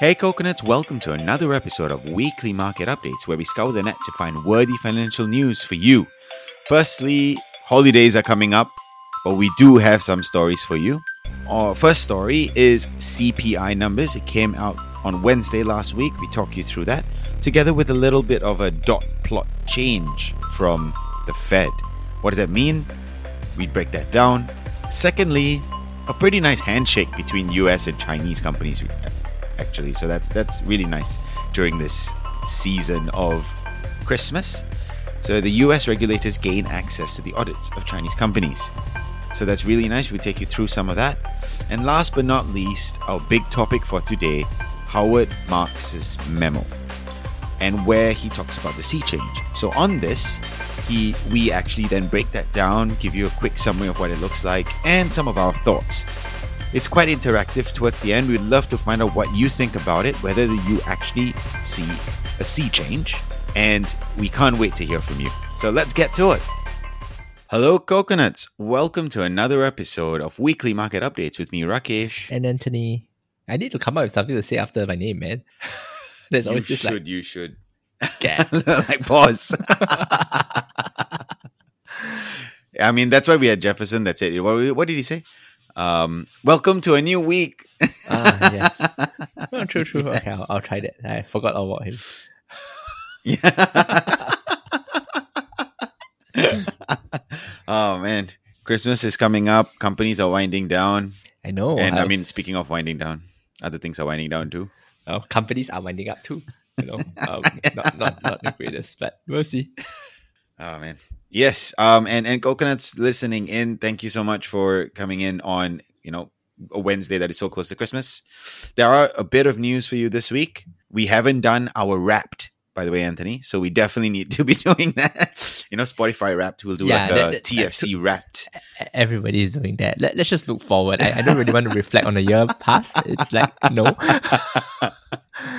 Hey coconuts, welcome to another episode of Weekly Market Updates where we scour the net to find worthy financial news for you. Firstly, holidays are coming up, but we do have some stories for you. Our first story is CPI numbers. It came out on Wednesday last week. We talk you through that, together with a little bit of a dot plot change from the Fed. What does that mean? We break that down. Secondly, a pretty nice handshake between US and Chinese companies actually. So that's that's really nice during this season of Christmas. So the US regulators gain access to the audits of Chinese companies. So that's really nice. We take you through some of that. And last but not least, our big topic for today, Howard Marks's memo and where he talks about the sea change. So on this, he we actually then break that down, give you a quick summary of what it looks like and some of our thoughts. It's quite interactive towards the end. We'd love to find out what you think about it, whether you actually see a sea change, and we can't wait to hear from you. So let's get to it. Hello, coconuts. Welcome to another episode of Weekly Market Updates with me, Rakesh. And Anthony. I need to come up with something to say after my name, man. There's You always this should, like, you should. Like pause. I mean, that's why we had Jefferson. That's it. What, what did he say? Um, welcome to a new week. ah, yes. Oh, true, true. Okay, I'll, I'll try that. I forgot all about him. Yeah. oh man, Christmas is coming up. Companies are winding down, I know. and I how- mean, speaking of winding down, other things are winding down too. uh, companies are winding up too. You know, um, not, not, not the greatest, but we'll see. Oh man, yes. Um, and and coconuts listening in. Thank you so much for coming in on you know a Wednesday that is so close to Christmas. There are a bit of news for you this week. We haven't done our Wrapped, by the way, Anthony. So we definitely need to be doing that. You know, Spotify Wrapped. We'll do Yeah, like a that- that- TFC Wrapped. E- Everybody is doing that. Let, let's just look forward. I, I don't really want to reflect on the year past. It's like, no.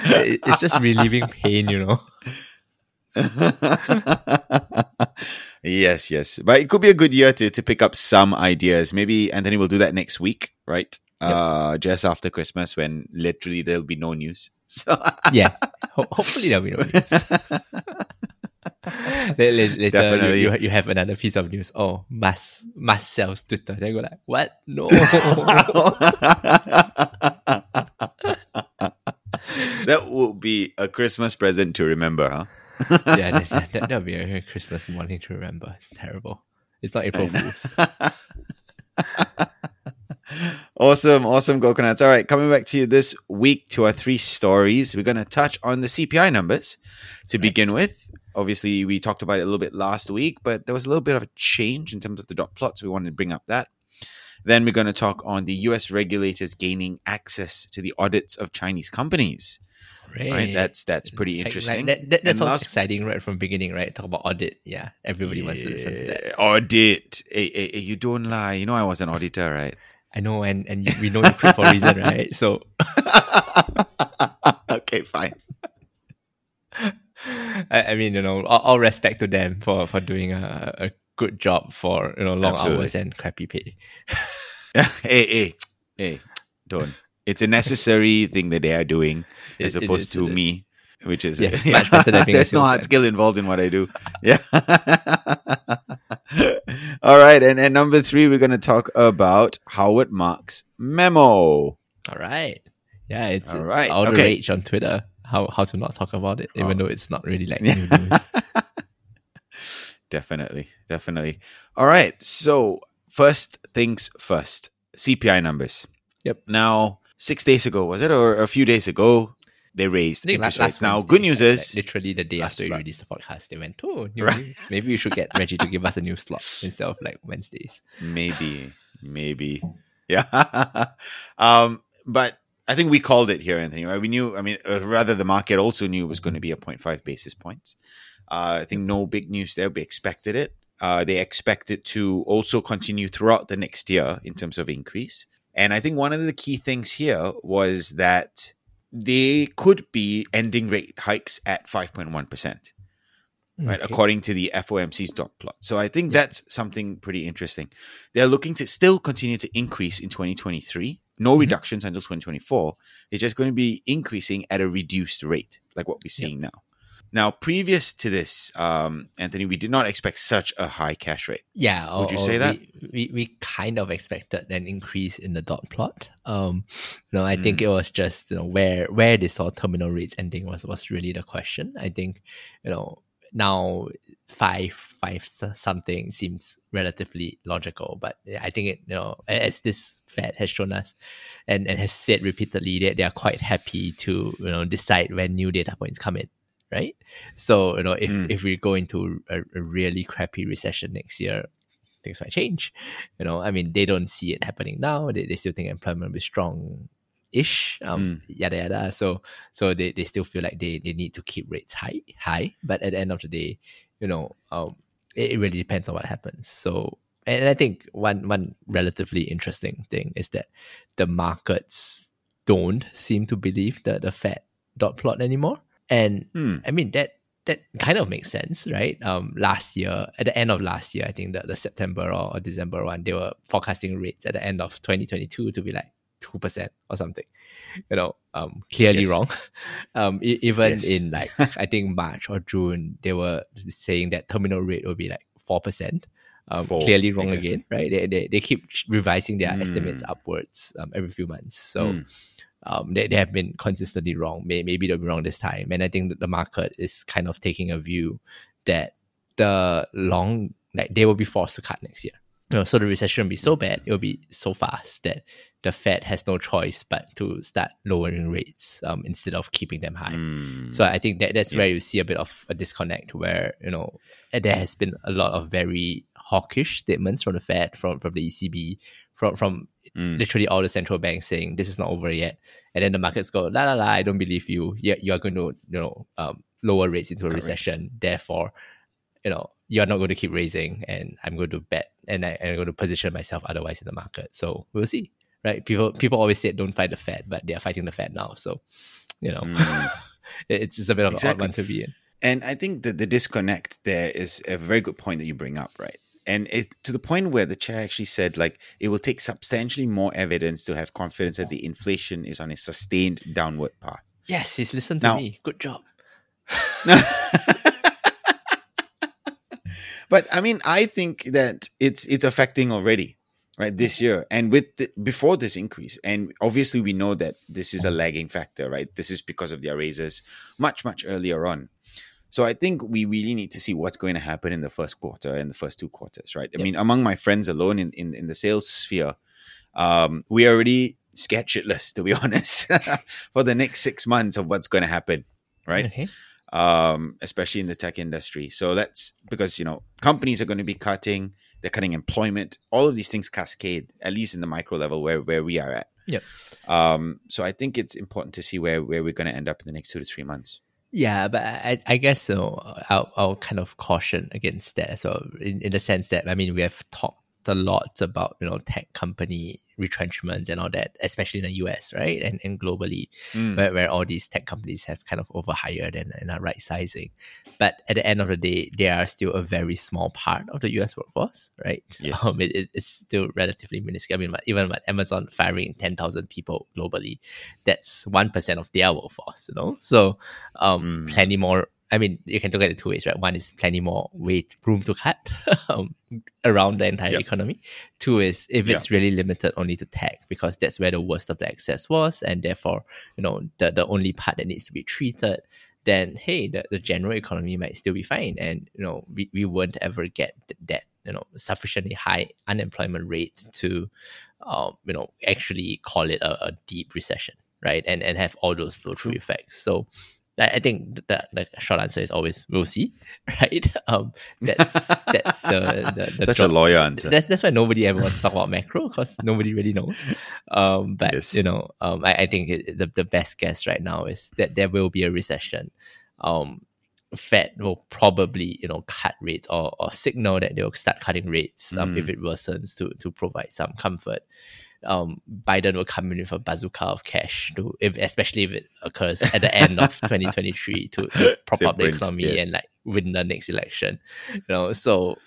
It- it's just relieving pain, you know. yes, yes. But it could be a good year to, to pick up some ideas. Maybe Anthony will do that next week, right? Yep. Uh, just after Christmas when literally there'll be no news. So Yeah. Ho- hopefully there'll be no news. La- la- Later, Definitely. You, you, have another piece of news. Oh, Musk, Musk sells Twitter. Then you go like, what? No. that will be a Christmas present to remember, huh? Yeah, that, that, that, that'll be a Christmas morning to remember. It's terrible. It's not April Fool's. awesome, awesome coconuts. All right, coming back to you this week to our three stories. We're going to touch on the CPI numbers to begin with. Obviously, we talked about it a little bit last week, but there was a little bit of a change in terms of the dot plots. We wanted to bring up that. Then we're going to talk on the US regulators gaining access to the audits of Chinese companies. Right, that's that's pretty Like- like interesting. that, that, that sounds last- exciting right from the beginning, right? Talk about audit. Yeah, everybody wants to listen to that. Audit. Hey, hey, hey, you don't lie. You know I was an auditor, right? I know, and, and we know you quit for a reason, right? So okay, fine. I, I mean, you know, all, all respect to them for, for doing a, a good job for you know long Absolutely. hours and crappy pay. hey, hey, hey, don't. It's a necessary thing that they are doing as It- it opposed is, to it is. me, which is Yeah, than There's no hard skill involved in what I do. Yeah. All right, and, and number three, we're going to talk about Howard Marks' memo. All right, yeah, it's, All it's right, all the okay. rage on Twitter. How how to not talk about it, even Oh. though it's not really like Yeah. new news. Definitely, definitely. All right. So first things first, CPI numbers. Yep. Now, six days ago was it, or a few days ago, they raised interest last- rates. Now, good news like- is, literally the day after we released the podcast, they went, "Oh, new Right. news. Maybe we should get Reggie to give us a new slot instead of like Wednesdays." maybe, maybe, yeah. um, but I think we called it here, Anthony. Right? We knew. I mean, uh, rather, the market also knew it was going to be a 0.5 basis points. Uh, I think no big news there. We expected it. Uh, they expect it to also continue throughout the next year in terms of increase. And I think one of the key things here was that they could be ending rate hikes at 5.1%, right? Okay. According to the FOMC's dot plot. So I think Yeah. that's something pretty interesting. They're looking to still continue to increase in 2023, no Mm-hmm. reductions until 2024. It's just going to be increasing at a reduced rate, like what we're seeing now. Now, previous to this, um, Anthony, we did not expect such a high cash rate. Yeah, Would or- you say that? we, we we kind of expected an increase in the dot plot? Um, you know, I think Mm. it was just you know where where they saw terminal rates ending was was really the question. I think you know now five five something seems relatively logical, but I think it you know as this Fed has shown us and and has said repeatedly that they are quite happy to you know decide when new data points come in right? So you know, if Mm. if we go into a, a really crappy recession next year, things might change. You know, I mean, they don't see it happening now. They, they still think employment will be strong. Ish, um, yada yada. So, so they, they still feel like they, they need to keep rates high, high. But at the end of the day, you know, um, it, it really depends on what happens. So, and I think one one relatively interesting thing is that the markets don't seem to believe the the Fed dot plot anymore. And Hmm. I mean that that kind of makes sense, right? Um, last year, at the end of last year, I think the, the September or, or December one, they were forecasting rates at the end of 2022 to be like two percent or something. You know, um, clearly Yes. wrong. um, e- even Yes. in like I think March or June, they were saying that terminal rate will be like four percent. Um, Four, clearly wrong exactly. again, right? They, they, they keep revising their estimates Mm. upwards um, every few months. So Mm. Um, they, they have been consistently wrong. May, maybe they'll be wrong this time. And I think that the market is kind of taking a view that the long, like they will be forced to cut next year. You know, so the recession will be so bad, it will be so fast that the Fed has no choice but to start lowering rates um, instead of keeping them high. Mm. So I think that that's Yeah. where you see a bit of a disconnect where, you know, there has been a lot of very hawkish statements from the Fed, from, from the ECB, from from Mm. literally all the central banks saying this is not over yet. And then the markets go, la la la, I don't believe you. You, you are going to, you know, um, lower rates into a Correct. recession. Therefore, you know, you're not going to keep raising and I'm going to bet and I, I'm going to position myself otherwise in the market. So we'll see. Right. People people always say don't fight the Fed, but they are fighting the Fed now. So, you know, Mm. it's, it's a bit of Exactly. an odd one to be in. And I think that the disconnect there is a very good point that you bring up, right? And it, to the point where the chair actually said, like, it will take substantially more evidence to have confidence that the inflation is on a sustained downward path. Yes, he's listened to Now- me. Good job. but I mean, I think that it's it's affecting already, right? This mm-hmm. year and with the, before this increase, and obviously we know that this is a mm-hmm. lagging factor, right? This is because of their raises much much earlier on. So I think we really need to see what's going to happen in the first quarter and the first two quarters, right? I Yep. mean, among my friends alone in in, in the sales sphere, um, we are already scared shitless, to be honest, for the next six months of what's going to happen, right? Okay. um, especially in the tech industry. So that's because you know companies are going to be cutting, they're cutting employment. All of these things cascade, at least in the micro level where where we are at. Yep. Um, so I think it's important to see where where we're going to end up in the next two to three months. Yeah, but I, I guess so. I'll, I'll kind of caution against that as well, in, in the sense that I mean we have talked a lot about you know tech company retrenchments and all that, especially in the US, right, and and globally, Mm. where, where all these tech companies have kind of overhired and, and are right sizing. But at the end of the day, they are still a very small part of the US workforce, right? Yeah. Um, it, it- it's still relatively minuscule. I mean, even with Amazon firing 10,000 people globally, that's 1% of their workforce, you know? So, um, Mm. plenty more. I mean, you can look at it two ways, right? One is plenty more weight room to cut um, around the entire Yep. economy. Two is if it's really limited only to tech, because that's where the worst of the excess was, and therefore, you know, the, the only part that needs to be treated, then hey, the, the general economy might still be fine. And, you know, we, we won't ever get that, you know, sufficiently high unemployment rate to, um, you know, actually call it a, a deep recession, right? And and have all those flow through effects. So I I think the, the short answer is always we'll see, right? Um, that's that's the, the, the Such job- a lawyer answer. that's that's why nobody ever wants to talk about macro because nobody really knows. Um, but Yes. you know, um, I, I think it, the the best guess right now is that there will be a recession. Um, Fed will probably you know cut rates or, or signal that they'll start cutting rates um, if Mm. it worsens to to provide some comfort. Um, Biden will come in with a bazooka of cash to if especially if it occurs at the end of 2023 to, to prop up the economy yes. and like win the next election. You know, so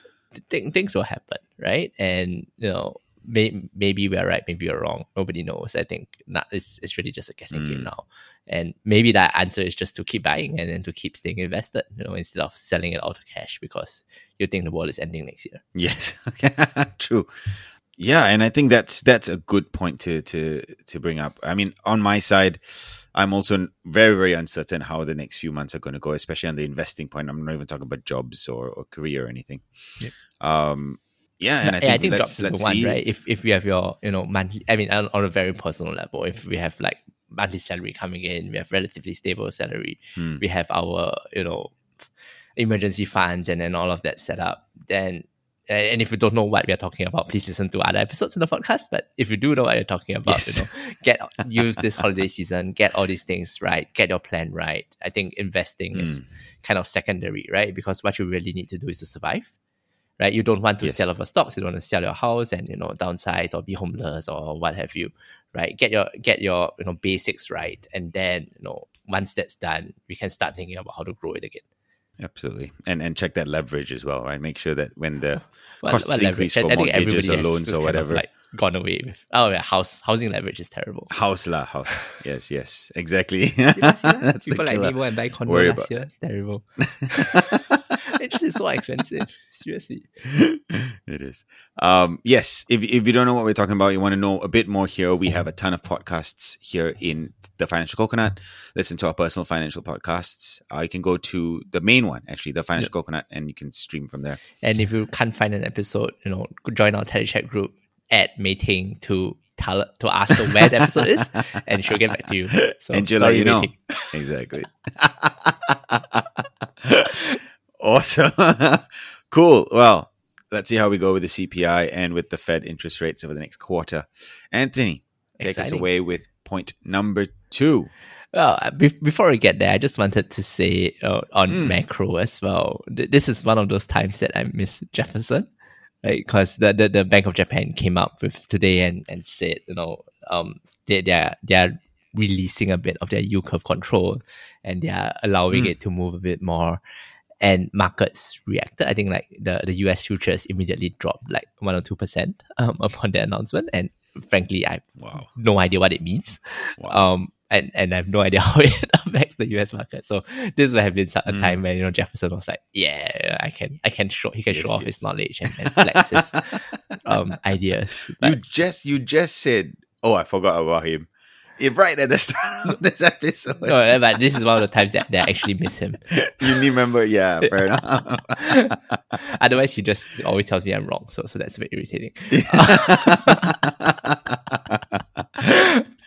th- things will happen, right? And you know, may, maybe we're right, maybe we're wrong. Nobody knows. I think not, it's, it's really just a guessing mm. game now. And maybe that answer is just to keep buying and then to keep staying invested, you know, instead of selling it out to cash because you think the world is ending next year. Yes, true. Yeah, and I think that's that's a good point to to to bring up. I mean, on my side, I'm also very very uncertain how the next few months are going to go, especially on the investing point. I'm not even talking about jobs or, or career or anything. Yep. Um, yeah, and I think, I think jobs is the one, see. right? If if you have your you know monthly, I mean, on, on, a very personal level, if we have like monthly salary coming in, we have relatively stable salary, hmm. we have our you know emergency funds, and then all of that set up, then and if you don't know what we are talking about, please listen to other episodes in the podcast. But if you do know what you're talking about, yes. you know, get use this holiday season, get all these things right, get your plan right. I think investing mm. is hmm. kind of secondary, right? Because what you really need to do is to survive right? You don't want to yes. sell off your stocks. You don't want to sell your house and you know downsize or be homeless or what have you, right? Get your get your you know basics right, and then you know once that's done, we can start thinking about how to grow it again. Absolutely, and and check that leverage as well, right? Make sure that when the what, costs what increase for mortgages or loans or whatever, like gone away with. Oh yeah, house housing leverage is terrible. House la house. yes, yes, exactly. People like me and buy condo Worry last year. Terrible. It's just so expensive. Seriously. It is. Um, yes. If, if you don't know what we're talking about, you want to know a bit more here, we have a ton of podcasts here in the Financial Coconut. Listen to our personal financial podcasts. Uh, you can go to the main one, actually, the Financial yep. Coconut, and you can stream from there. And if you can't find an episode, you know, join our telechat group at Meeting to tell to ask her where the episode is, and she'll get back to you. So, and Jill, you know. Exactly. Awesome. cool. Well, let's see how we go with the CPI and with the Fed interest rates over the next quarter. Anthony, take Exciting. us away with point number two. Well, uh, be- before we get there, I just wanted to say uh, on mm. macro as well. Th- this is one of those times that I miss Jefferson, right? Because the, the, the Bank of Japan came up with today and, and said, you know, um, they they're they're releasing a bit of their yield curve control, and they are allowing mm. it to move a bit more and markets reacted. I think like the, the US futures immediately dropped like one or two percent um, upon the announcement. And frankly, I have wow. no idea what it means. Wow. Um, and, and I have no idea how it affects the US market. So this would have been a mm. time when you know Jefferson was like, yeah, I can I can show he can yes, show yes. off his knowledge and, and flex his um, ideas. But, you just you just said, oh, I forgot about him right at the start of this episode. No, but this is one of the times that, that I actually miss him. you remember? Yeah, fair enough. Otherwise, he just always tells me I'm wrong. So, so that's a bit irritating.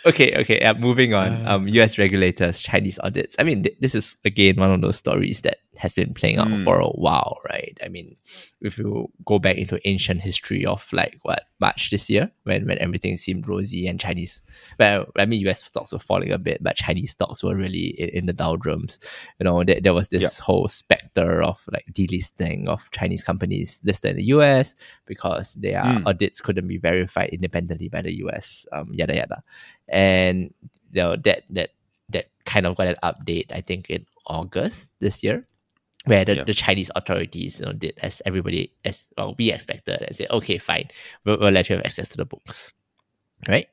Okay, okay. Uh, moving on. Um, U.S. regulators, Chinese audits. I mean, th- this is again one of those stories that has been playing out mm. for a while, right? I mean, if you go back into ancient history of like what March this year, when when everything seemed rosy and Chinese, well, I mean, U.S. stocks were falling a bit, but Chinese stocks were really in, in the doldrums. You know, there, there was this yep. whole specter of like delisting of Chinese companies listed in the U.S. because their mm. audits couldn't be verified independently by the U.S. Um, yada yada and you know, that that that kind of got an update. I think in August this year, where the, yeah. the Chinese authorities you know did as everybody as well, we expected and said, okay, fine, we'll, we'll let you have access to the books, right?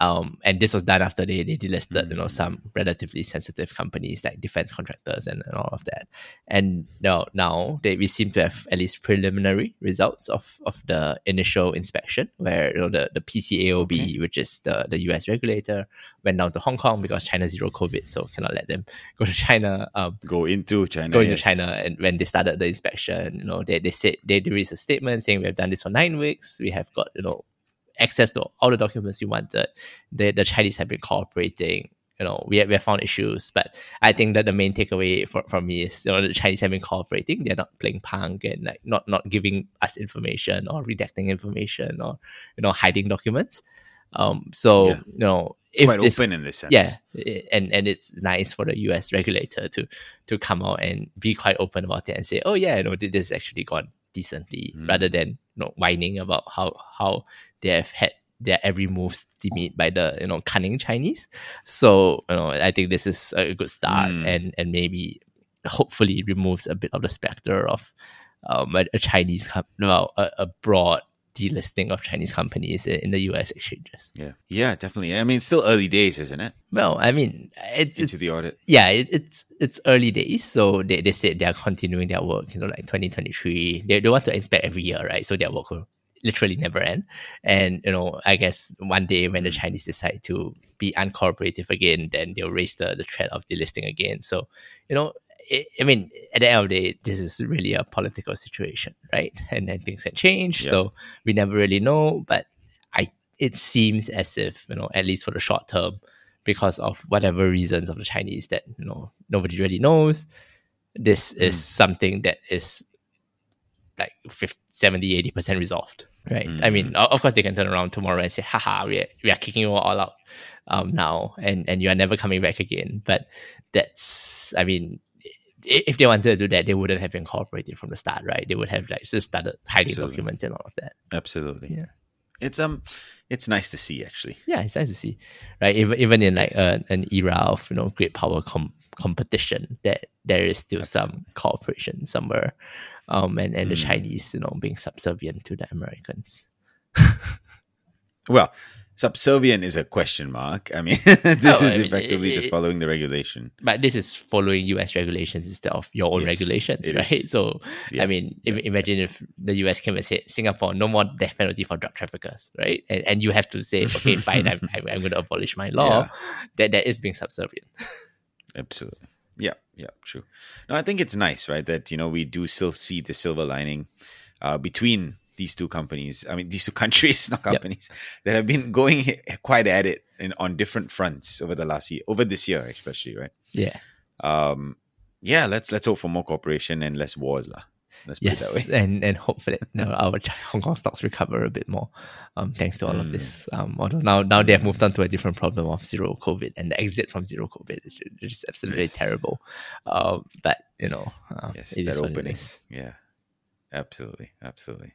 Um, and this was done after they, they delisted, mm-hmm. you know, some relatively sensitive companies like defense contractors and, and all of that. And now, now they, we seem to have at least preliminary results of, of the initial inspection where, you know, the, the PCAOB, okay. which is the, the US regulator, went down to Hong Kong because China zero COVID, so cannot let them go to China. Um, go into China. Go into yes. China. And when they started the inspection, you know, they, they said, they released a statement saying we have done this for nine weeks. We have got, you know, access to all the documents you wanted. The, the Chinese have been cooperating. You know, we have, we have found issues, but I think that the main takeaway for, from me is you know the Chinese have been cooperating. They're not playing punk and like not not giving us information or redacting information or you know hiding documents. Um, so yeah. you know, it's quite this, open in this sense. Yeah, and and it's nice for the U.S. regulator to to come out and be quite open about it and say, oh yeah, you know, this is actually gone decently, mm. rather than you know whining about how how they have had their every move stymied by the you know cunning Chinese. So you know, I think this is a good start, mm. and and maybe hopefully removes a bit of the specter of um, a, a Chinese, well, a, a broad delisting of Chinese companies in the US exchanges. Yeah, yeah, definitely. I mean, it's still early days, isn't it? Well, I mean, it's into it's, the audit. Yeah, it, it's it's early days, so they, they said they are continuing their work. You know, like twenty twenty three, they they want to inspect every year, right? So their work will literally never end. And you know, I guess one day when the Mm. Chinese decide to be uncooperative again, then they'll raise the the threat of delisting again. So you know, I I mean, at the end of the day, this is really a political situation, right? And then things can change. Yeah. So we never really know. But I, it seems as if you know, at least for the short term, because of whatever reasons of the Chinese that you know nobody really knows, this is Mm. something that is like 50, 70 80% resolved right i Mm. mean of course they can turn around tomorrow and say haha we are, we are kicking you all out um, now and and you are never coming back again but that's i mean i- if they wanted to do that they wouldn't have incorporated from the start right they would have like just started hiding Absolutely. documents and all of that Absolutely. Yeah. It's um, it's nice to see actually. yeah it's nice to see right even even in like Yes. a, an era of you know great power com- competition that there is still some cooperation somewhere um and, and the Mm. chinese you know being subservient to the americans Well, subservient is a question mark. I mean, this Oh, is effectively it- just following the regulation. but this is following us regulations instead of your own Yes, regulations right is. so Yeah, i mean im- imagine if the us came and said singapore no more death penalty for drug traffickers right and, and you have to say okay fine i'm, I'm, I'm going to abolish my law Yeah. that that is being subservient Absolutely. Yeah, yeah, true. No, I think it's nice, right? That you know we do still see the silver lining uh, between these two companies. I mean, these two countries, not Yep. companies, that have been going quite at it in, on different fronts over the last year, over this year especially, right? yeah Um, yeah, let's let's hope for more cooperation and less wars, lah. Let's put it that Yes, way. and and hopefully you know, our Hong Kong stocks recover a bit more, um, thanks to all of Mm. this. Um, although now now they have moved on to a different problem of zero COVID, and the exit from zero COVID is just absolutely Yes. terrible. Um, but you know, uh, Yes, that opening. Yeah, absolutely, absolutely.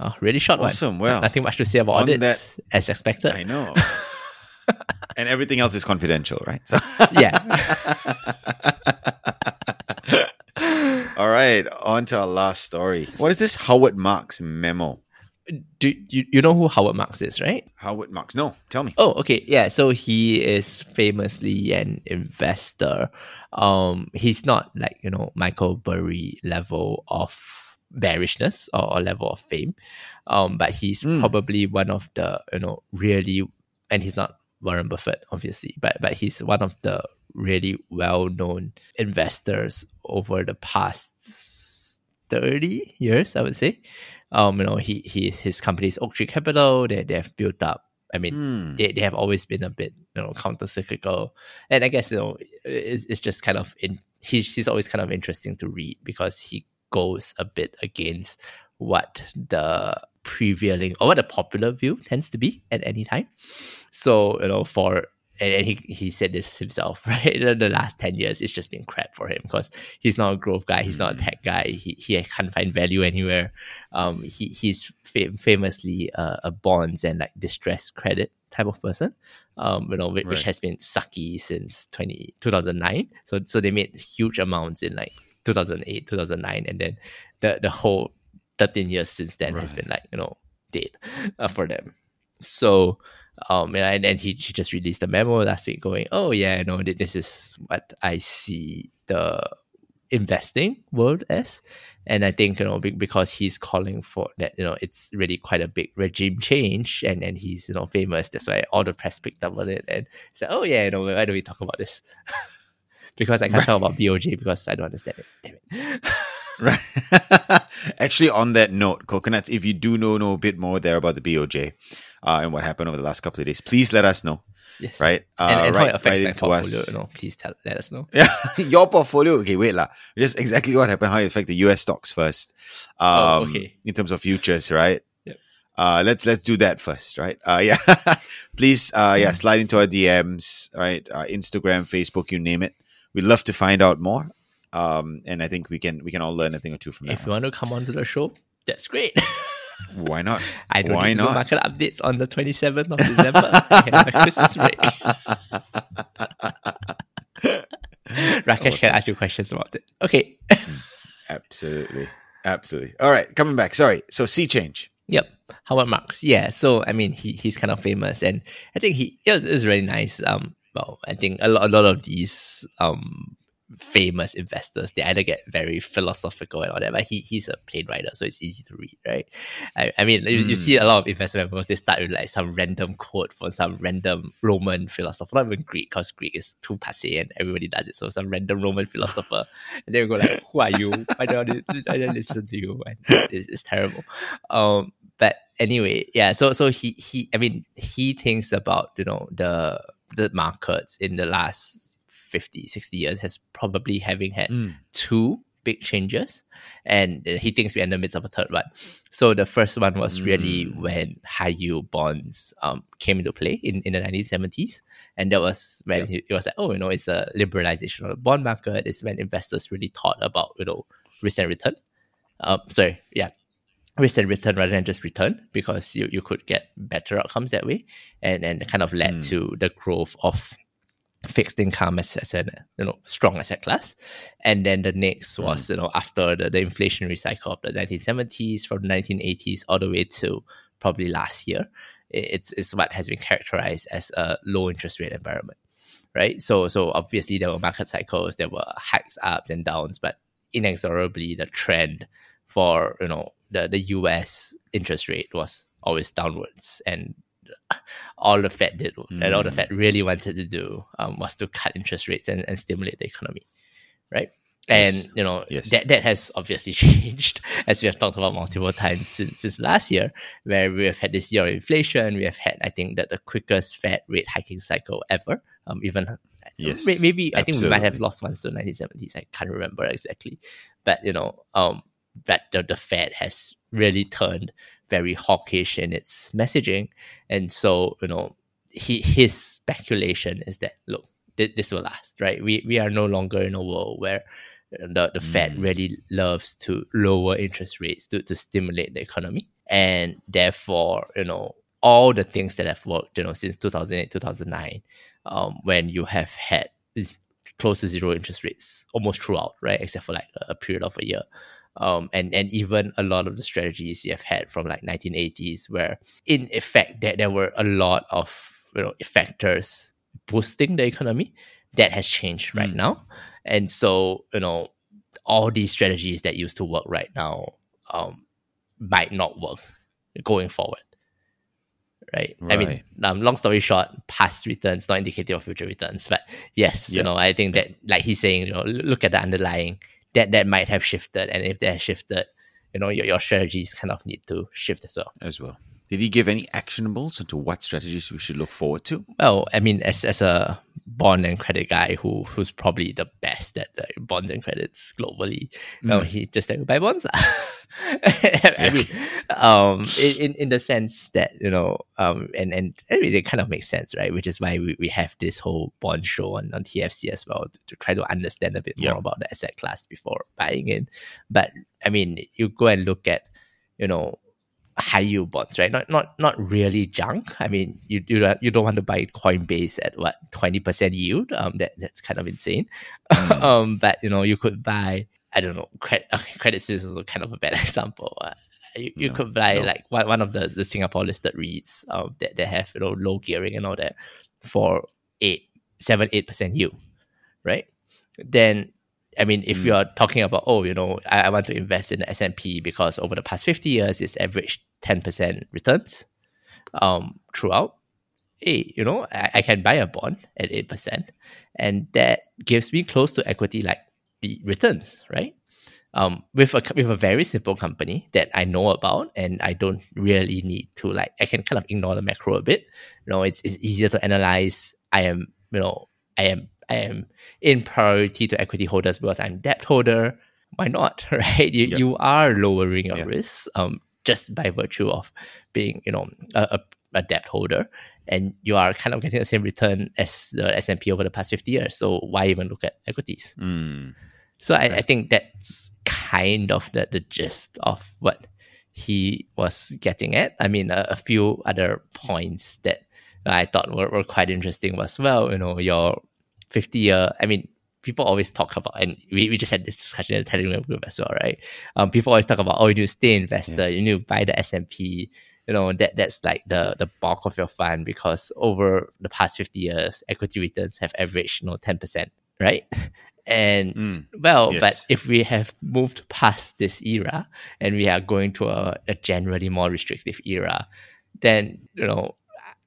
Uh, really short Awesome. one. Well, Nothing much to say about audits, that- as expected. I know. and everything else is confidential, right? So yeah. All right, on to our last story. What is this Howard Marks memo? Do you, you know who Howard Marks is, right? Howard Marks? No, tell me. Oh, okay. Yeah. So he is famously an investor. Um, he's not like, you know, Michael Burry level of bearishness or, or level of fame. Um, but he's Mm. probably one of the, you know, really and he's not Warren Buffett, obviously, but but he's one of the really well known investors over the past 30 years, I would say. Um, you know, he, he his company is Oaktree Capital. They they have built up. I mean, Hmm. they, they have always been a bit you know counter cyclical, and I guess you know it's, it's just kind of in he's he's always kind of interesting to read because he goes a bit against what the prevailing or what the popular view tends to be at any time. So you know for and, he he said this himself, right? The, the last 10 years, it's just been crap for him because he's not a growth guy, he's not a tech guy, he, he can't find value anywhere. Um, he, he's fam- famously uh, a bonds and like distressed credit type of person, um, you know, which, which Right. has been sucky since 20, 2009. So, so they made huge amounts in like 2008, 2009, and then the, the whole 13 years since then has been like, you know, dead uh, for them. So, um, and then he, he just released a memo last week going, oh yeah, you know, this is what I see the investing world as, and I think you know because he's calling for that, you know, it's really quite a big regime change, and and he's you know famous. That's why all the press picked up on it and said, oh yeah, you know, why don't we talk about this? because I can't talk about BOJ because I don't understand it. Damn it. Right. Actually, on that note, coconuts, if you do know know a bit more there about the BOJ uh, and what happened over the last couple of days, please let us know. yes. Right, uh, And, and how right, it affects right my portfolio, us. you know, please tell let us know. Yeah, your portfolio. Okay, wait lah. Just exactly what happened. How it affect the US stocks first. Um, Oh, okay. In terms of futures, right? Yep. Uh, let's let's do that first, right? Uh, yeah. Please, uh, yeah, slide into our DMs, right? Uh, Instagram, Facebook, you name it. We'd love to find out more. Um, and I think we can we can all learn a thing or two from that. If you want to come onto the show, that's great. Why not? I don't Why need to do not? market updates on the 27th of December. I have a Christmas break. Rakesh can ask you questions about it. Okay. Absolutely, absolutely. All right, coming back. Sorry. So sea change. Yep. Howard Marks, yeah. So I mean, he he's kind of famous, and I think he it was, it was really nice. Um, well, I think a lot a lot of these um famous investors, they either get very philosophical and all that, but he, he's a plain writer, so it's easy to read, right? I, I mean, mm. you, you, see a lot of investment memos, they start with like some random quote from some random Roman philosopher, not even Greek, because Greek is too passe and everybody does it. So some random Roman philosopher, and they go like, who are you? Why don't I, don't listen to you? And it's, it's terrible. Um, but anyway, yeah, so so he he I mean he thinks about, you know, the the markets in the last 50, 60 years has probably having had mm. two big changes and he thinks we're in the midst of a third one so the first one was mm. really when high yield bonds um, came into play in, in the 1970s and that was when yep. he, it was like oh you know it's a liberalization of the bond market it's when investors really thought about you know risk and return um, sorry yeah risk and return rather than just return because you, you could get better outcomes that way and and kind of led mm. to the growth of fixed income as, as a you know strong asset class and then the next hmm. was mm. you know after the, the inflationary cycle of the 1970s from the 1980s all the way to probably last year it's, it's what has been characterized as a low interest rate environment right so so obviously there were market cycles there were hikes ups and downs but inexorably the trend for you know the, the us interest rate was always downwards and all the Fed did mm. and all the Fed really wanted to do um, was to cut interest rates and, and stimulate the economy, right? And yes. you know yes. that that has obviously changed as we have talked about multiple times since, since last year, where we have had this year of inflation. We have had, I think, that the quickest Fed rate hiking cycle ever. Um, even yes, maybe I think we might have lost once to the 1970s. I can't remember exactly, but you know, um, that the, the Fed has really turned very hawkish in its messaging. And so, you know, he, his speculation is that, look, th- this will last, right? We, we are no longer in a world where the, the mm. Fed really loves to lower interest rates to, to stimulate the economy. And therefore, you know, all the things that have worked, you know, since 2008, 2009, um, when you have had close to zero interest rates almost throughout, right? Except for like a period of a year um, and and even a lot of the strategies you have had from like 1980s, where in effect that there were a lot of you know factors boosting the economy, that has changed right mm. now, and so you know all these strategies that used to work right now um, might not work going forward. Right? right. I mean, um, long story short, past returns not indicative of future returns. But yes, yep. you know, I think that like he's saying, you know, look at the underlying that that might have shifted, and if they have shifted, you know your, your strategies kind of need to shift as well. As well. Did he give any actionables into what strategies we should look forward to? Well, I mean, as as a bond and credit guy who who's probably the best at uh, bonds and credits globally. Mm. No, he just like buy bonds. I mean, um, in in the sense that you know, um, and and I mean, it kind of makes sense, right? Which is why we, we have this whole bond show on, on TFC as well to, to try to understand a bit more about the asset class before buying in. But I mean, you go and look at, you know, high yield bonds, right? Not not not really junk. I mean, you you don't, you don't want to buy Coinbase at what twenty percent yield. Um, that that's kind of insane. Mm. um, but you know, you could buy. I don't know. Credit okay, Credit Suisse is kind of a bad example. Uh, you, you no, could buy no. like one, one of the, the Singapore listed REITs um, that, that have you know low gearing and all that for eight seven eight percent yield, right? Then I mean, if mm. you are talking about, oh, you know, I, I want to invest in the S&P because over the past 50 years, it's averaged 10% returns um, throughout. Hey, you know, I, I can buy a bond at 8%, and that gives me close to equity like the returns, right? Um, with a with a very simple company that I know about and I don't really need to like I can kind of ignore the macro a bit. You know, it's it's easier to analyze. I am you know I am I am in priority to equity holders because I'm debt holder. Why not? Right? You you are lowering your risk um just by virtue of being, you know, a, a, a debt holder. And you are kind of getting the same return as the S and P over the past 50 years. So why even look at equities? Mm. So okay. I, I think that's kind of the, the gist of what he was getting at. I mean, a, a few other points that I thought were, were quite interesting as well. You know, your 50 year, I mean, people always talk about, and we, we just had this discussion in the Telegram group as well, right? Um, people always talk about, oh, you need to stay investor, yeah. you need to buy the S&P, you know that that's like the the bulk of your fund because over the past 50 years equity returns have averaged you know 10% right and Mm. well Yes. but if we have moved past this era and we are going to a, a generally more restrictive era then you know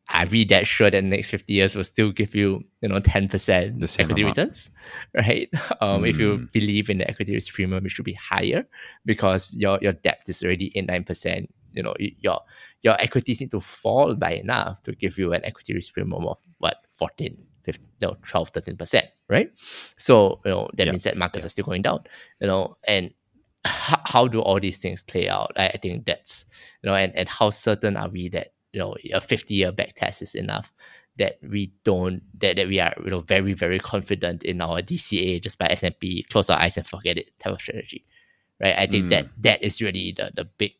are we that sure that the next 50 years will still give you you know 10% The same equity amount. returns right um, if you Mm. believe in the equity risk premium it should be higher because your your debt is already 8 9% you know your your equities need to fall by enough to give you an equity risk premium of what 14 15, no 12 13% right so you know that Yeah. means that markets are still going down you know and how, how do all these things play out I, I think that's you know and, and how certain are we that you know a 50 year back test is enough that we don't that, that we are you know very very confident in our DCA just by S&P close our eyes and forget it type of strategy right? I think Mm. that that is really the the big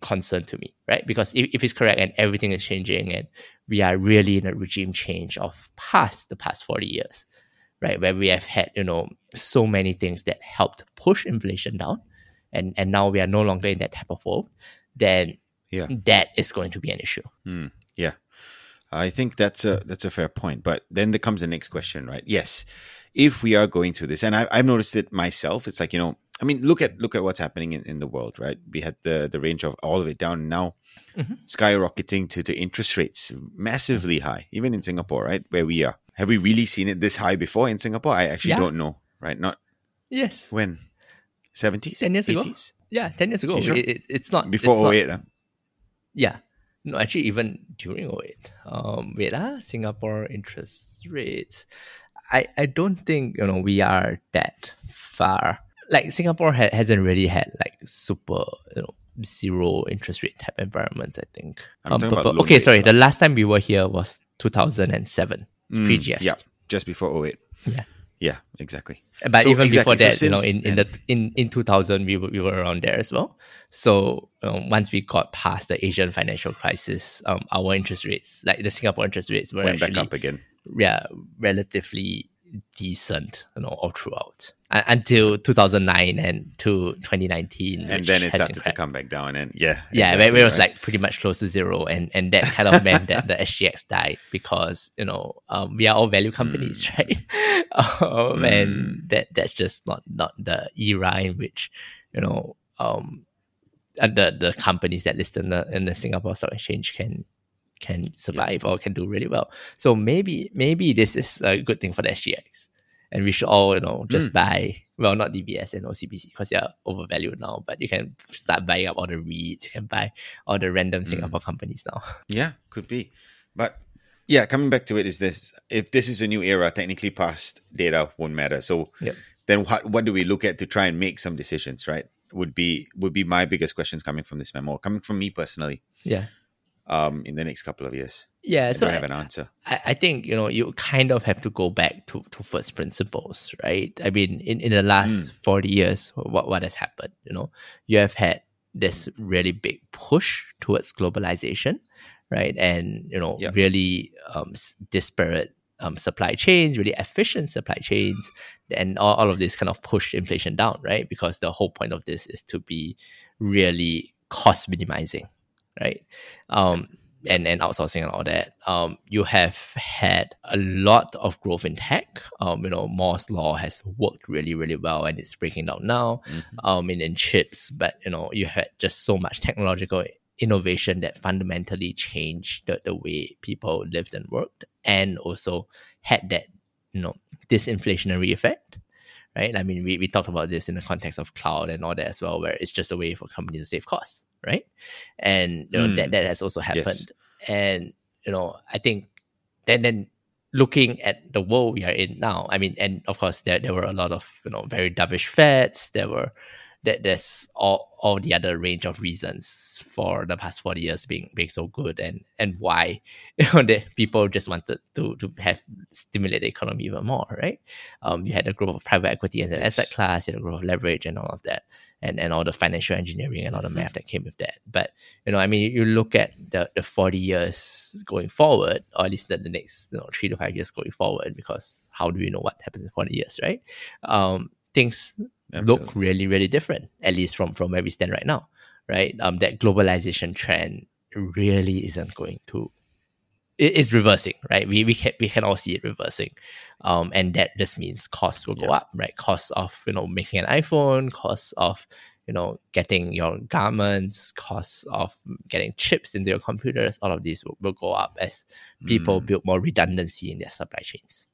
concern to me right? Because if, if it's correct and everything is changing and we are really in a regime change of past the past 40 years right? Where we have had you know so many things that helped push inflation down and and now we are no longer in that type of world then Yeah. that is going to be an issue Mm, yeah, I think that's a that's a fair point. But then there comes the next question, right? Yes, if we are going through this, and I, I've noticed it myself, it's like you know, I mean, look at look at what's happening in, in the world, right? We had the the range of all of it down now, Mhm. skyrocketing to to interest rates massively high, even in Singapore, right, where we are. Have we really seen it this high before in Singapore? I actually Yeah. don't know, right? Not yes when, seventies, 10 years ago. yeah 10 years ago sure? it, it- it's not before it's not- 08, huh? Yeah. No, actually, even during 08. Um, wait, ah, Singapore interest rates. I, I don't think, you know, we are that far. Like, Singapore ha- hasn't really had, like, super, you know, zero interest rate type environments, I think. Um, but- but- okay, sorry. The last time we were here was 2007, Mm, pre-GFC. Yeah, just before 08. Yeah. Yeah, exactly. But So, even exactly. before So that, you know, in, in the in, in 2000, we were, we were around there as well. So um, once we got past the Asian financial crisis, um, our interest rates, like the Singapore interest rates, were Went actually back up again. yeah relatively decent, you know, all throughout Un- until 2009 and to 2019, and then it started to come back down and yeah Yeah, exactly, where it was right. like pretty much close to zero, and and that kind of meant that the SGX died because you know um, we are all value companies, Mm. right? um, And that that's just not not the era in which you know um, the the companies that list in the in the Singapore Stock Exchange can can survive or can do really well. So maybe maybe this is a good thing for the SGX. And we should all, you know, just Mm. buy well, not DBS and OCBC because they are overvalued now. But you can start buying up all the REITs. You can buy all the random Mm. Singapore companies now. yeah could be but yeah coming back to it is this if this is a new era technically past data won't matter so Yep. then what what do we look at to try and make some decisions right would be would be my biggest questions coming from this memo coming from me personally Yeah, um in the next couple of years yeah. I so don't I, have an answer I, I think you know you kind of have to go back to, to first principles, right? I mean, in, in the last Mm. forty years, what what has happened? You know, you have had this really big push towards globalization, right? And you know, Yep. really um, disparate um, supply chains, really efficient supply chains, and all, all of this kind of pushed inflation down, right? Because the whole point of this is to be really cost minimizing, right? Um, and, and outsourcing and all that. Um, you have had a lot of growth in tech. Um, you know, Moore's law has worked really, really well, and it's breaking down now. Mhm. Um, in, in chips, but you know, you had just so much technological innovation that fundamentally changed the, the way people lived and worked, and also had that you know disinflationary effect. Right. I mean, we, we talked about this in the context of cloud and all that as well, where it's just a way for companies to save costs, right? And you know Mm. that that has also happened. Yes. And you know, I think then then looking at the world we are in now, I mean, and of course there there were a lot of you know very dovish feds. There were that there's all all the other range of reasons for the past 40 years being being so good and and why you know that people just wanted to to have stimulate the economy even more right um you had a growth of private equity as an Yes. asset class you had a growth of leverage and all of that and and all the financial engineering and all the Mhm. math that came with that but you know i mean you look at the the 40 years going forward or at least the, the next you know three to five years going forward because how do we know what happens in 40 years right um things look really really different at least from from where we stand right now right um that globalization trend really isn't going to it is reversing, right? We we can we can all see it reversing, um, and that just means costs will go up, right? Costs of you know making an iPhone, costs of you know getting your garments, costs of getting chips into your computers. All of these will, will go up as people mm. build more redundancy in their supply chains,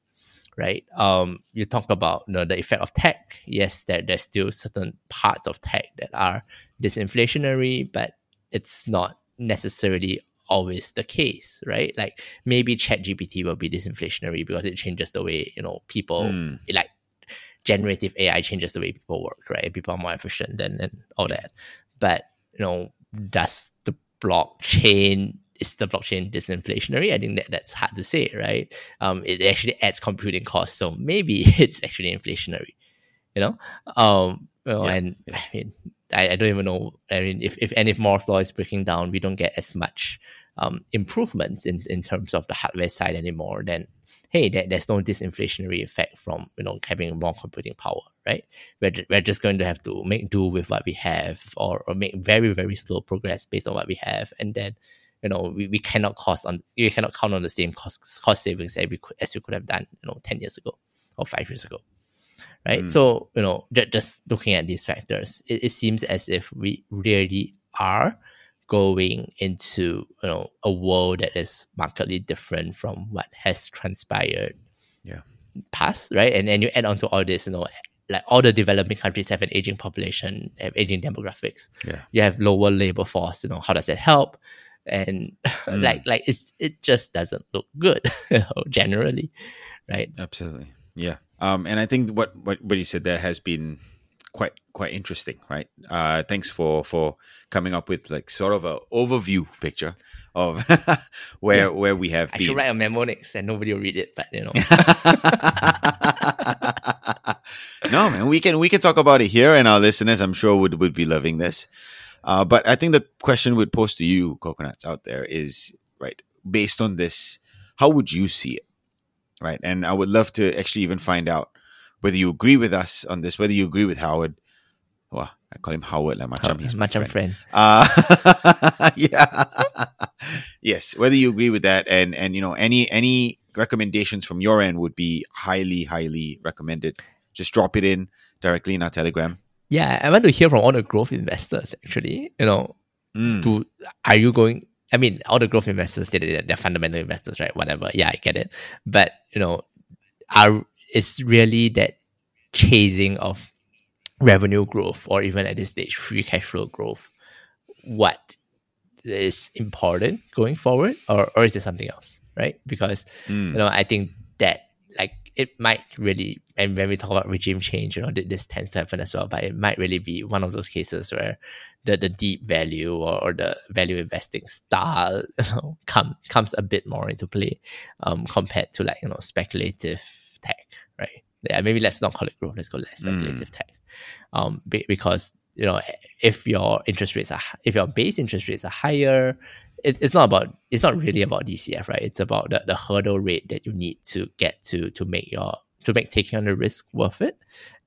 right? Um, you talk about you know, the effect of tech. Yes, there there's still certain parts of tech that are disinflationary, but it's not necessarily always the case, right? Like maybe ChatGPT will be disinflationary because it changes the way you know people mm. like generative AI changes the way people work, right? People are more efficient and, and all that. But you know, does the blockchain is the blockchain disinflationary? I think that that's hard to say, right? Um, it actually adds computing costs, so maybe it's actually inflationary, you know. Um, well, yeah. and I mean, I, I don't even know. I mean, if if any of Moore's law is breaking down, we don't get as much um, improvements in, in terms of the hardware side anymore, then hey, there, there's no disinflationary effect from you know having more computing power, right? We're, we're just going to have to make do with what we have, or, or make very very slow progress based on what we have, and then you know we, we cannot cost on we cannot count on the same cost cost savings as we could, as we could have done you know ten years ago or five years ago, right? Mm. So you know just, just looking at these factors, it, it seems as if we really are going into you know a world that is markedly different from what has transpired yeah. past right? And then you add on to all this you know like all the developing countries have an aging population have aging demographics. Yeah. You have lower labor force you know how does that help and mm. like like it's it just doesn't look good generally right absolutely yeah um and i think what what, what you said there has been quite quite interesting, right? Uh, thanks for for coming up with like sort of a overview picture of where yeah. where we have. I been. should write a memo next, and nobody will read it, but you know. no, man, we can we can talk about it here, and our listeners, I'm sure, would would be loving this. Uh, but I think the question would pose to you, coconuts out there, is right based on this. How would you see it, right? And I would love to actually even find out whether you agree with us on this, whether you agree with Howard. Well, I call him Howard like Macham. He's my friend. friend. Uh, yeah. yes, whether you agree with that and and you know any any recommendations from your end would be highly highly recommended. Just drop it in directly in our Telegram. Yeah, I want to hear from all the growth investors. Actually, you know, mm. to are you going? I mean, all the growth investors, they're, they're fundamental investors, right? Whatever. Yeah, I get it. But you know, are it's really that chasing of revenue growth or even at this stage free cash flow growth what is important going forward or, or is there something else right because mm. you know i think that like it might really and when we talk about regime change you know this tends to happen as well but it might really be one of those cases where the, the deep value or, or the value investing style you know, come comes a bit more into play um, compared to like you know speculative tech, right? Yeah, maybe let's not call it growth. Let's call it speculative mm. tech, um, be, because you know if your interest rates are if your base interest rates are higher, it, it's not about it's not really about DCF, right? It's about the, the hurdle rate that you need to get to to make your to make taking on the risk worth it,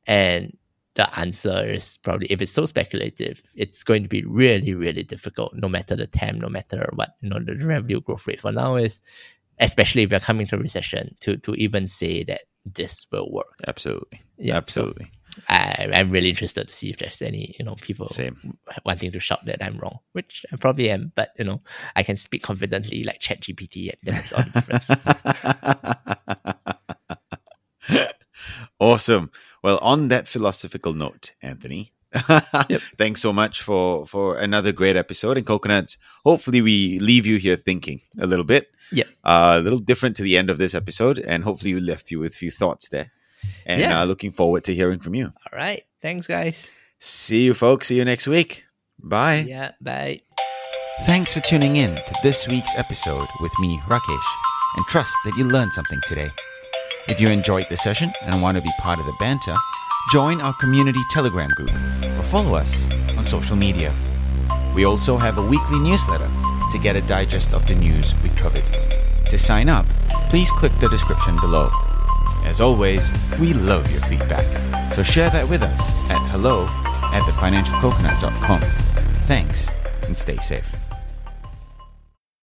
and the answer is probably if it's so speculative, it's going to be really, really difficult, no matter the TAM, no matter what you know the revenue growth rate for now is especially if you're coming to a recession, to to even say that this will work. Absolutely. Yeah, absolutely. So I, I'm really interested to see if there's any, you know, people Same. wanting to shout that I'm wrong, which I probably am, but you know, I can speak confidently like ChatGPT and that's all the difference. awesome. Well, on that philosophical note, Anthony, yep. Thanks so much for for another great episode in coconuts. Hopefully, we leave you here thinking a little bit. Yeah, uh, a little different to the end of this episode, and hopefully, we left you with a few thoughts there. And yeah. uh, looking forward to hearing from you. All right, thanks, guys. See you, folks. See you next week. Bye. Yeah, bye. Thanks for tuning in to this week's episode with me, Rakesh, and trust that you learned something today. If you enjoyed the session and want to be part of the banter join our community Telegram group, or follow us on social media. We also have a weekly newsletter to get a digest of the news we covered. To sign up, please click the description below. As always, we love your feedback, so share that with us at hello at thefinancialcoconut.com. Thanks, and stay safe.